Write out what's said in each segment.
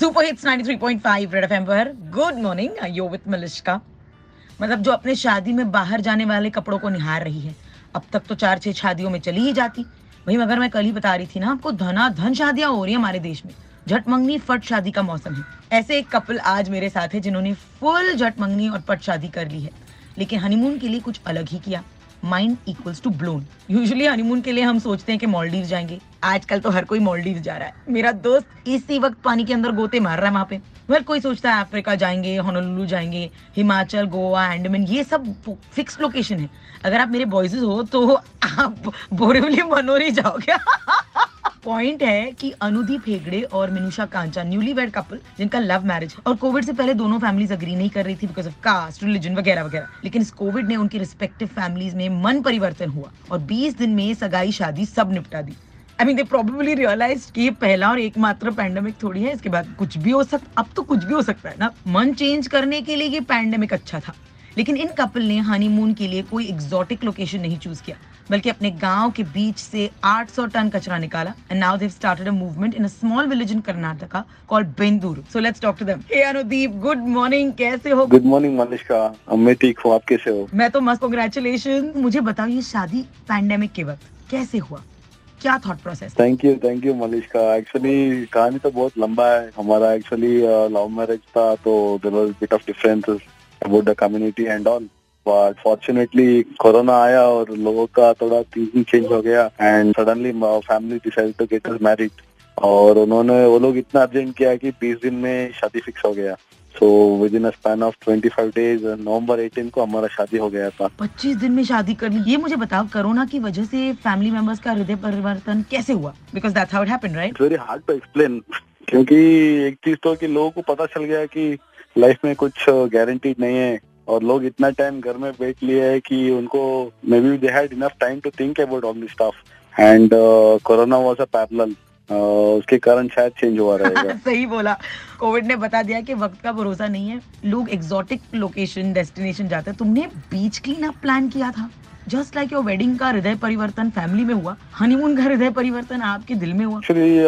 Super hits 93.5 red FM पर। Good morning yo with Malishka? मतलब जो अपने शादी में बाहर जाने वाले कपड़ों को निहार रही है, अब तक तो चार छह शादियों में चली ही जाती। वही मगर मैं कल ही बता रही थी ना, आपको धना धन शादियाँ हो रही है हमारे देश में। झट मंगनी फट शादी का मौसम है। ऐसे एक कपल आज मेरे साथ है जिन्होंने फुल झट मंगनी और पट शादी कर ली है। लेकिन हनीमून के लिए कुछ अलग ही किया। Mind equals to blown usually honeymoon के लिए हम सोचते हैं कि मॉलडीव जाएँगे। आजकल तो हर कोई मॉलडीव जा रहा है। मेरा दोस्त इसी वक्त पानी के अंदर गोते मार रहा है वहाँ पे। हर कोई सोचता है अफ्रीका जाएँगे होनोलुलु जाएँगे हिमाचल गोवा एंडमैन ये सब फिक्स लोकेशन है। अगर आप मेरे बॉयजेस हो तो आप बोरेवली मनोरी जाओगे। पॉइंट है कि अनुदीप हेगड़े और Minusha Kancha newly wed couple जिनका लव मैरिज और कोविड से पहले दोनों फैमिलीज़ अग्री नहीं कर रही थी बिकॉज़ ऑफ़ कास्ट रिलीजन वगैरह वगैरह। लेकिन इस कोविड ने उनकी रिस्पेक्टिव फैमिलीज़ में मन परिवर्तन हुआ और 20 दिन में सगाई शादी सब निपटा दी। I mean they probably realise कि ये पहला और एकमात्र पैंडेमिक थोड़ी है, इसके बाद कुछ भी हो सकता अब तो कुछ भी हो सकता है ना। मन चेंज करने के लिए ये पैंडेमिक अच्छा था। लेकिन इन कपल ने हनीमून के लिए कोई एग्जॉटिक लोकेशन नहीं चूज़ किया। बल्कि अपने गाँव के बीच से 800 टन कचरा निकाला and now they've started a movement in a small village in Karnataka called Bendur so let's talk to them hey Anudeep good morning कैसे हो? गुड मॉर्निंग मनीषा मैं ठीक हूँ? आप कैसे हो? मैं तो मस्त कांग्रेचुलेशन मुझे बताओ ये शादी पैंडेमिक के वक्त कैसे हुआ? क्या thought process thank you thank you Manisha actually कहानी तो बहुत लंबा है. हमारा एक्चुअली लव मैरिज था तो there was bit of differences about the community and all but fortunately corona आया और लोगों का थोड़ा थिंकिंग चेंज हो गया and suddenly family decide to get married और उन्होंने वो लोग इतना अर्जेंट किया कि 20 दिन में शादी फिक्स हो गया। So with in span of 25 days November 18 को हमारा शादी हो गया था। 25 दिन में शादी कर ली। ये मुझे बताओ कोरोना की वजह से फैमिली मेंबर्स का हृदय परिवर्तन कैसे हुआ? Because that's how it happened right very hard to explain क्योंकि एक चीज़ तो कि लोगों को पता चल गया कि लाइफ में कुछ गारंटीड नहीं है। और लोग इतना टाइम घर में बैठ लिए है कि उनको may be they had enough time to think about all this stuff and corona was a parallel उसके कारण शायद चेंज हुआ रहेगा। सही बोला। कोविड ने बता दिया कि वक्त का भरोसा नहीं है। लोग एग्जॉटिक लोकेशन डेस्टिनेशन जाते हैं। तुमने बीच क्लीन अप प्लान किया था? जस्ट लाइक योर वेडिंग का हृदय परिवर्तन फैमिली में हुआ हनीमून का हृदय परिवर्तन आपके दिल में हुआ। एक्चुअली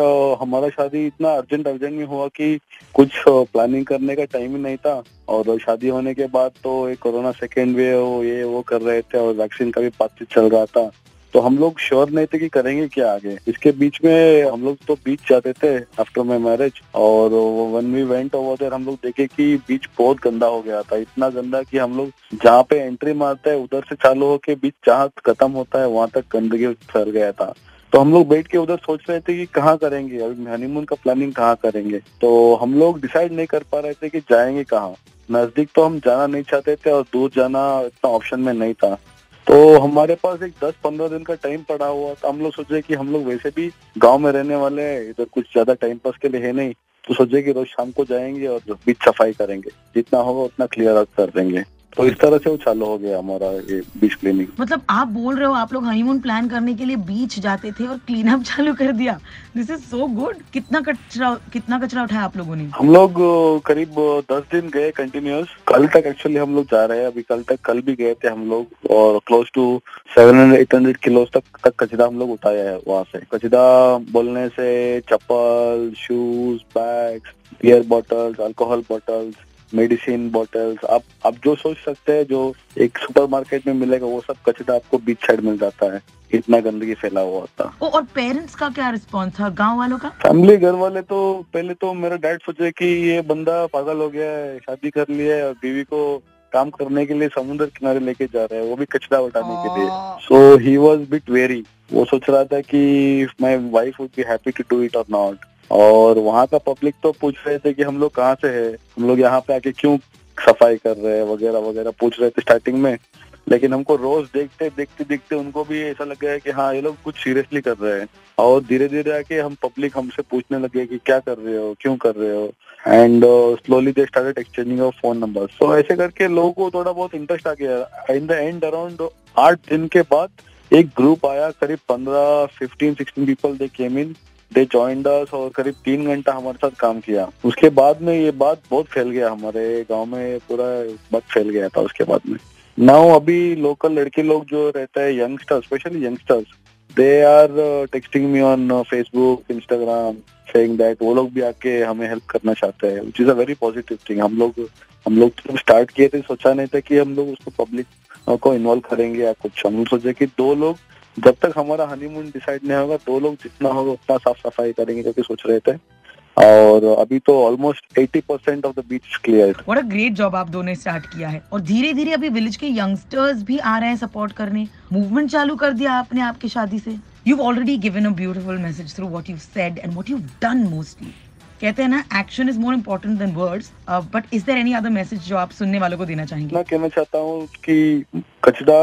हमारा शादी इतना अर्जेंट अर्जेंट में हुआ कि कुछ प्लानिंग करने का टाइम ही नहीं था। और शादी होने के बाद तो कोरोना सेकेंड वेव ये, वो कर रहे थे और वैक्सीन का भी बातचीत चल रहा था। तो हम लोग श्योर नहीं थे कि करेंगे क्या आगे। इसके बीच में हम लोग तो बीच जाते थे आफ्टर माई मैरिज और when we went over there हम लोग देखे कि बीच बहुत गंदा हो गया था। इतना गंदा कि हम लोग जहाँ पे एंट्री मारते हैं, उधर से चालू होके बीच जहाँ खत्म होता है, वहाँ तक गंदगी फैल गया था। तो हम लोग बैठ के उधर सोच रहे थे कि कहाँ करेंगे? अभी हनीमून का प्लानिंग कहाँ करेंगे? तो हम लोग डिसाइड नहीं कर पा रहे थे कि जाएँगे कहाँ। नज़दीक तो हम जाना नहीं चाहते थे और दूर जाना इतना ऑप्शन में नहीं था। तो हमारे पास एक दस पंद्रह दिन का टाइम पड़ा हुआ तो हम लोग सोचे कि हम लोग वैसे भी गाँव में रहने वाले हैं, इधर कुछ ज़्यादा टाइम पास के लिए है नहीं। तो सोचे कि रोज शाम को जाएँगे और बीच सफ़ाई करेंगे। जितना होगा उतना क्लियर आउट कर देंगे। तो इस तरह से वो चालू हो गया हमारा ये बीच क्लीनिंग मतलब आप बोल रहे हो आप लोग हनीमून प्लान करने के लिए बीच जाते थे और क्लीन अप चालू कर दिया। दिस इज़ सो गुड कितना कचरा कितना कचरा उठाया आप लोगों ने? हम लोग करीब दस दिन गए कंटिन्यूस कल तक एक्चुअली हम लोग जा रहे हैं। अभी कल तक कल भी गए थे हम लोग और close to seven hundred eight hundred kilo तक तक कचरा हम लोग उठाया है वहाँ से। कचरा बोलने से चप्पल shoes bags beer bottles alcohol bottles medicine bottles आप आप जो सोच सकते हैं जो एक सुपरमार्केट में मिलेगा वो सब कचरा आपको बीच साइड मिल जाता है। इतना गंदगी फैला हुआ था ओ, और पेरेंट्स का क्या रिस्पॉन्स था? गाँव वालों का? फैमिली घर वाले तो पहले तो मेरा डैड सोचे कि ये बंदा पागल हो गया है शादी कर लिया है और बीवी को काम करने के लिए समुद्र किनारे लेके जा रहे हैं वो भी कचरा उठाने के लिए। So he was bit very वो सोच रहा था कि my wife would be happy to do it और नॉट और वहाँ का पब्लिक तो पूछ रहे थे कि हम लोग कहाँ से है? हम लोग यहाँ पे आके क्यों सफ़ाई कर रहे हैं वगैरह वगैरह पूछ रहे थे स्टार्टिंग में। लेकिन हमको रोज देखते देखते देखते उनको भी ऐसा लग गया कि हाँ ये लोग कुछ सीरियसली कर रहे हैं। और धीरे धीरे आके हम पब्लिक हमसे पूछने लगे कि क्या कर रहे हो, क्यों कर रहे हो? And slowly they started exchanging of phone number तो ऐसे करके लोगों को थोड़ा बहुत इंटरेस्ट आ गया। इन द एंड अराउंड आठ दिन के बाद एक ग्रुप आया, करीब पंद्रह fifteen sixteen people they came in they joined us और करीब तीन घंटा हमारे साथ काम किया। उसके बाद में ये बात बहुत फैल गया, हमारे गाँव में पूरा बात फैल गया था उसके बाद में। नाउ अभी लोकल लड़के लोग जो रहता है youngsters specially youngsters they are texting me on Facebook Instagram saying that वो लोग भी आके हमें हेल्प करना चाहते हैं which is a very positive thing हम लोग हम लोग स्टार्ट किए थे, सोचा नहीं था कि हम लोग उसको पब्लिक को इन्वॉल्व करेंगे या कुछ। हम सोचे कि दो लोग, जब तक हमारा हनीमून डिसाइड नहीं होगा, दो लोग जितना होगा उतना साफ़ सफ़ाई करेंगे क्योंकि सोच रहे थे। और अभी तो almost 80 percent of the beach clear what a great job आप दोनों ने स्टार्ट किया है। और धीरे धीरे अभी विलेज के यंगस्टर्स भी आ रहे हैं सपोर्ट करने। मूवमेंट चालू कर दिया आपने आपकी शादी से। You already given a beautiful message through what you said and what you done mostly कहते हैं ना action is more important than words but is there any other message जो आप सुनने वालों को देना चाहेंगे? मैं कहना चाहता हूँ कि कचरा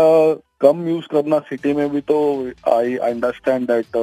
कम यूज़ करना सिटी में भी तो आई अंडरस्टैंड दैट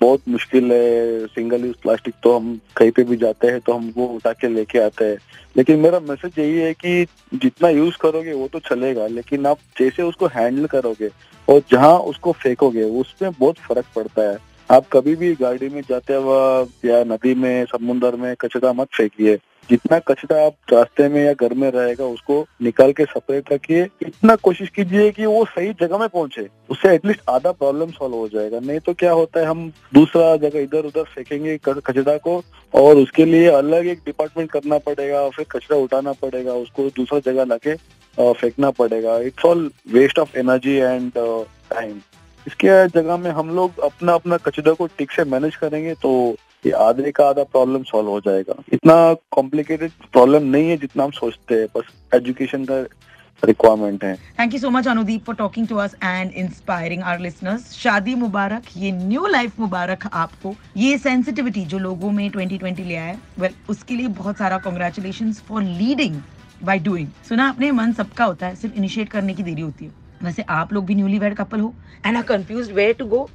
बहुत मुश्किल है। सिंगल यूज़ प्लास्टिक तो हम कहीं पे भी जाते हैं तो हम वो उठा के लेके आते हैं। लेकिन मेरा मैसेज यही है कि जितना यूज़ करोगे वो तो चलेगा। लेकिन आप जैसे उसको हैंडल करोगे और जहाँ उसको फेंकोगे, उसमें बहुत फ़र्क पड़ता है। आप कभी भी गाड़ी में जाते हुए या नदी में समुन्द्र में कचरा मत फेंकिए। जितना कचरा आप रास्ते में या घर में रहेगा, उसको निकाल के सेपरेट रखिए। इतना कोशिश कीजिए कि वो सही जगह में पहुँचे। उससे एटलीस्ट आधा प्रॉब्लम सॉल्व हो जाएगा। नहीं तो क्या होता है, हम दूसरा जगह इधर उधर फेंकेंगे कचरा को और उसके लिए अलग एक डिपार्टमेंट करना पड़ेगा और फिर कचरा उठाना पड़ेगा, उसको दूसरा जगह लाके फेंकना पड़ेगा। It's all waste of energy and time इसके जगह में हम लोग अपना अपना कचरा को ठीक से मैनेज करेंगे तो ये आधे का आधा प्रॉब्लम सॉल्व हो जाएगा। इतना कॉम्प्लिकेटेड प्रॉब्लम नहीं है जितना हम सोचते हैं बस एजुकेशन का रिक्वायरमेंट है। Thank you so much Anudeep for talking to us and inspiring our listeners शादी मुबारक ये न्यू लाइफ मुबारक आपको ये सेंसिटिविटी जो लोगों में 2020 ले आया वेल well, उसके लिए बहुत सारा congratulation for leading by doing सुना अपने मन सबका होता है सिर्फ़ इनिशिएट करने की देरी होती है वैसे आप लोग भी न्यूली वेड कपल हो। And are confuse where to go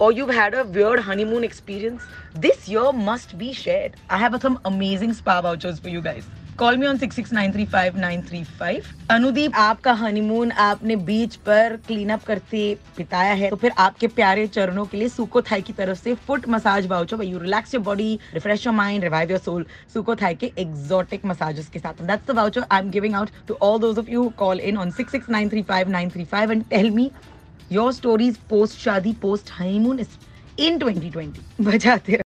और you had a weird honeymoon experience this your must be share I have some amazing spa vouchers for you guys call me on six six nine three five nine three five Anudeep आपका honeymoon आपने बीच पर clean up करते बिताया है तो फिर आपके प्यारे चरणों के लिए सुको थाई की तरफ़ से foot massage voucher you relax your body refresh your mind revive your soul Suko Thai के एक्सोटिक मसाजेस के साथ। That's the voucher I am giving out to all those of you call in on six six nine three five nine three five and tell me your stories post शादी post honeymoon in 2020 बजाते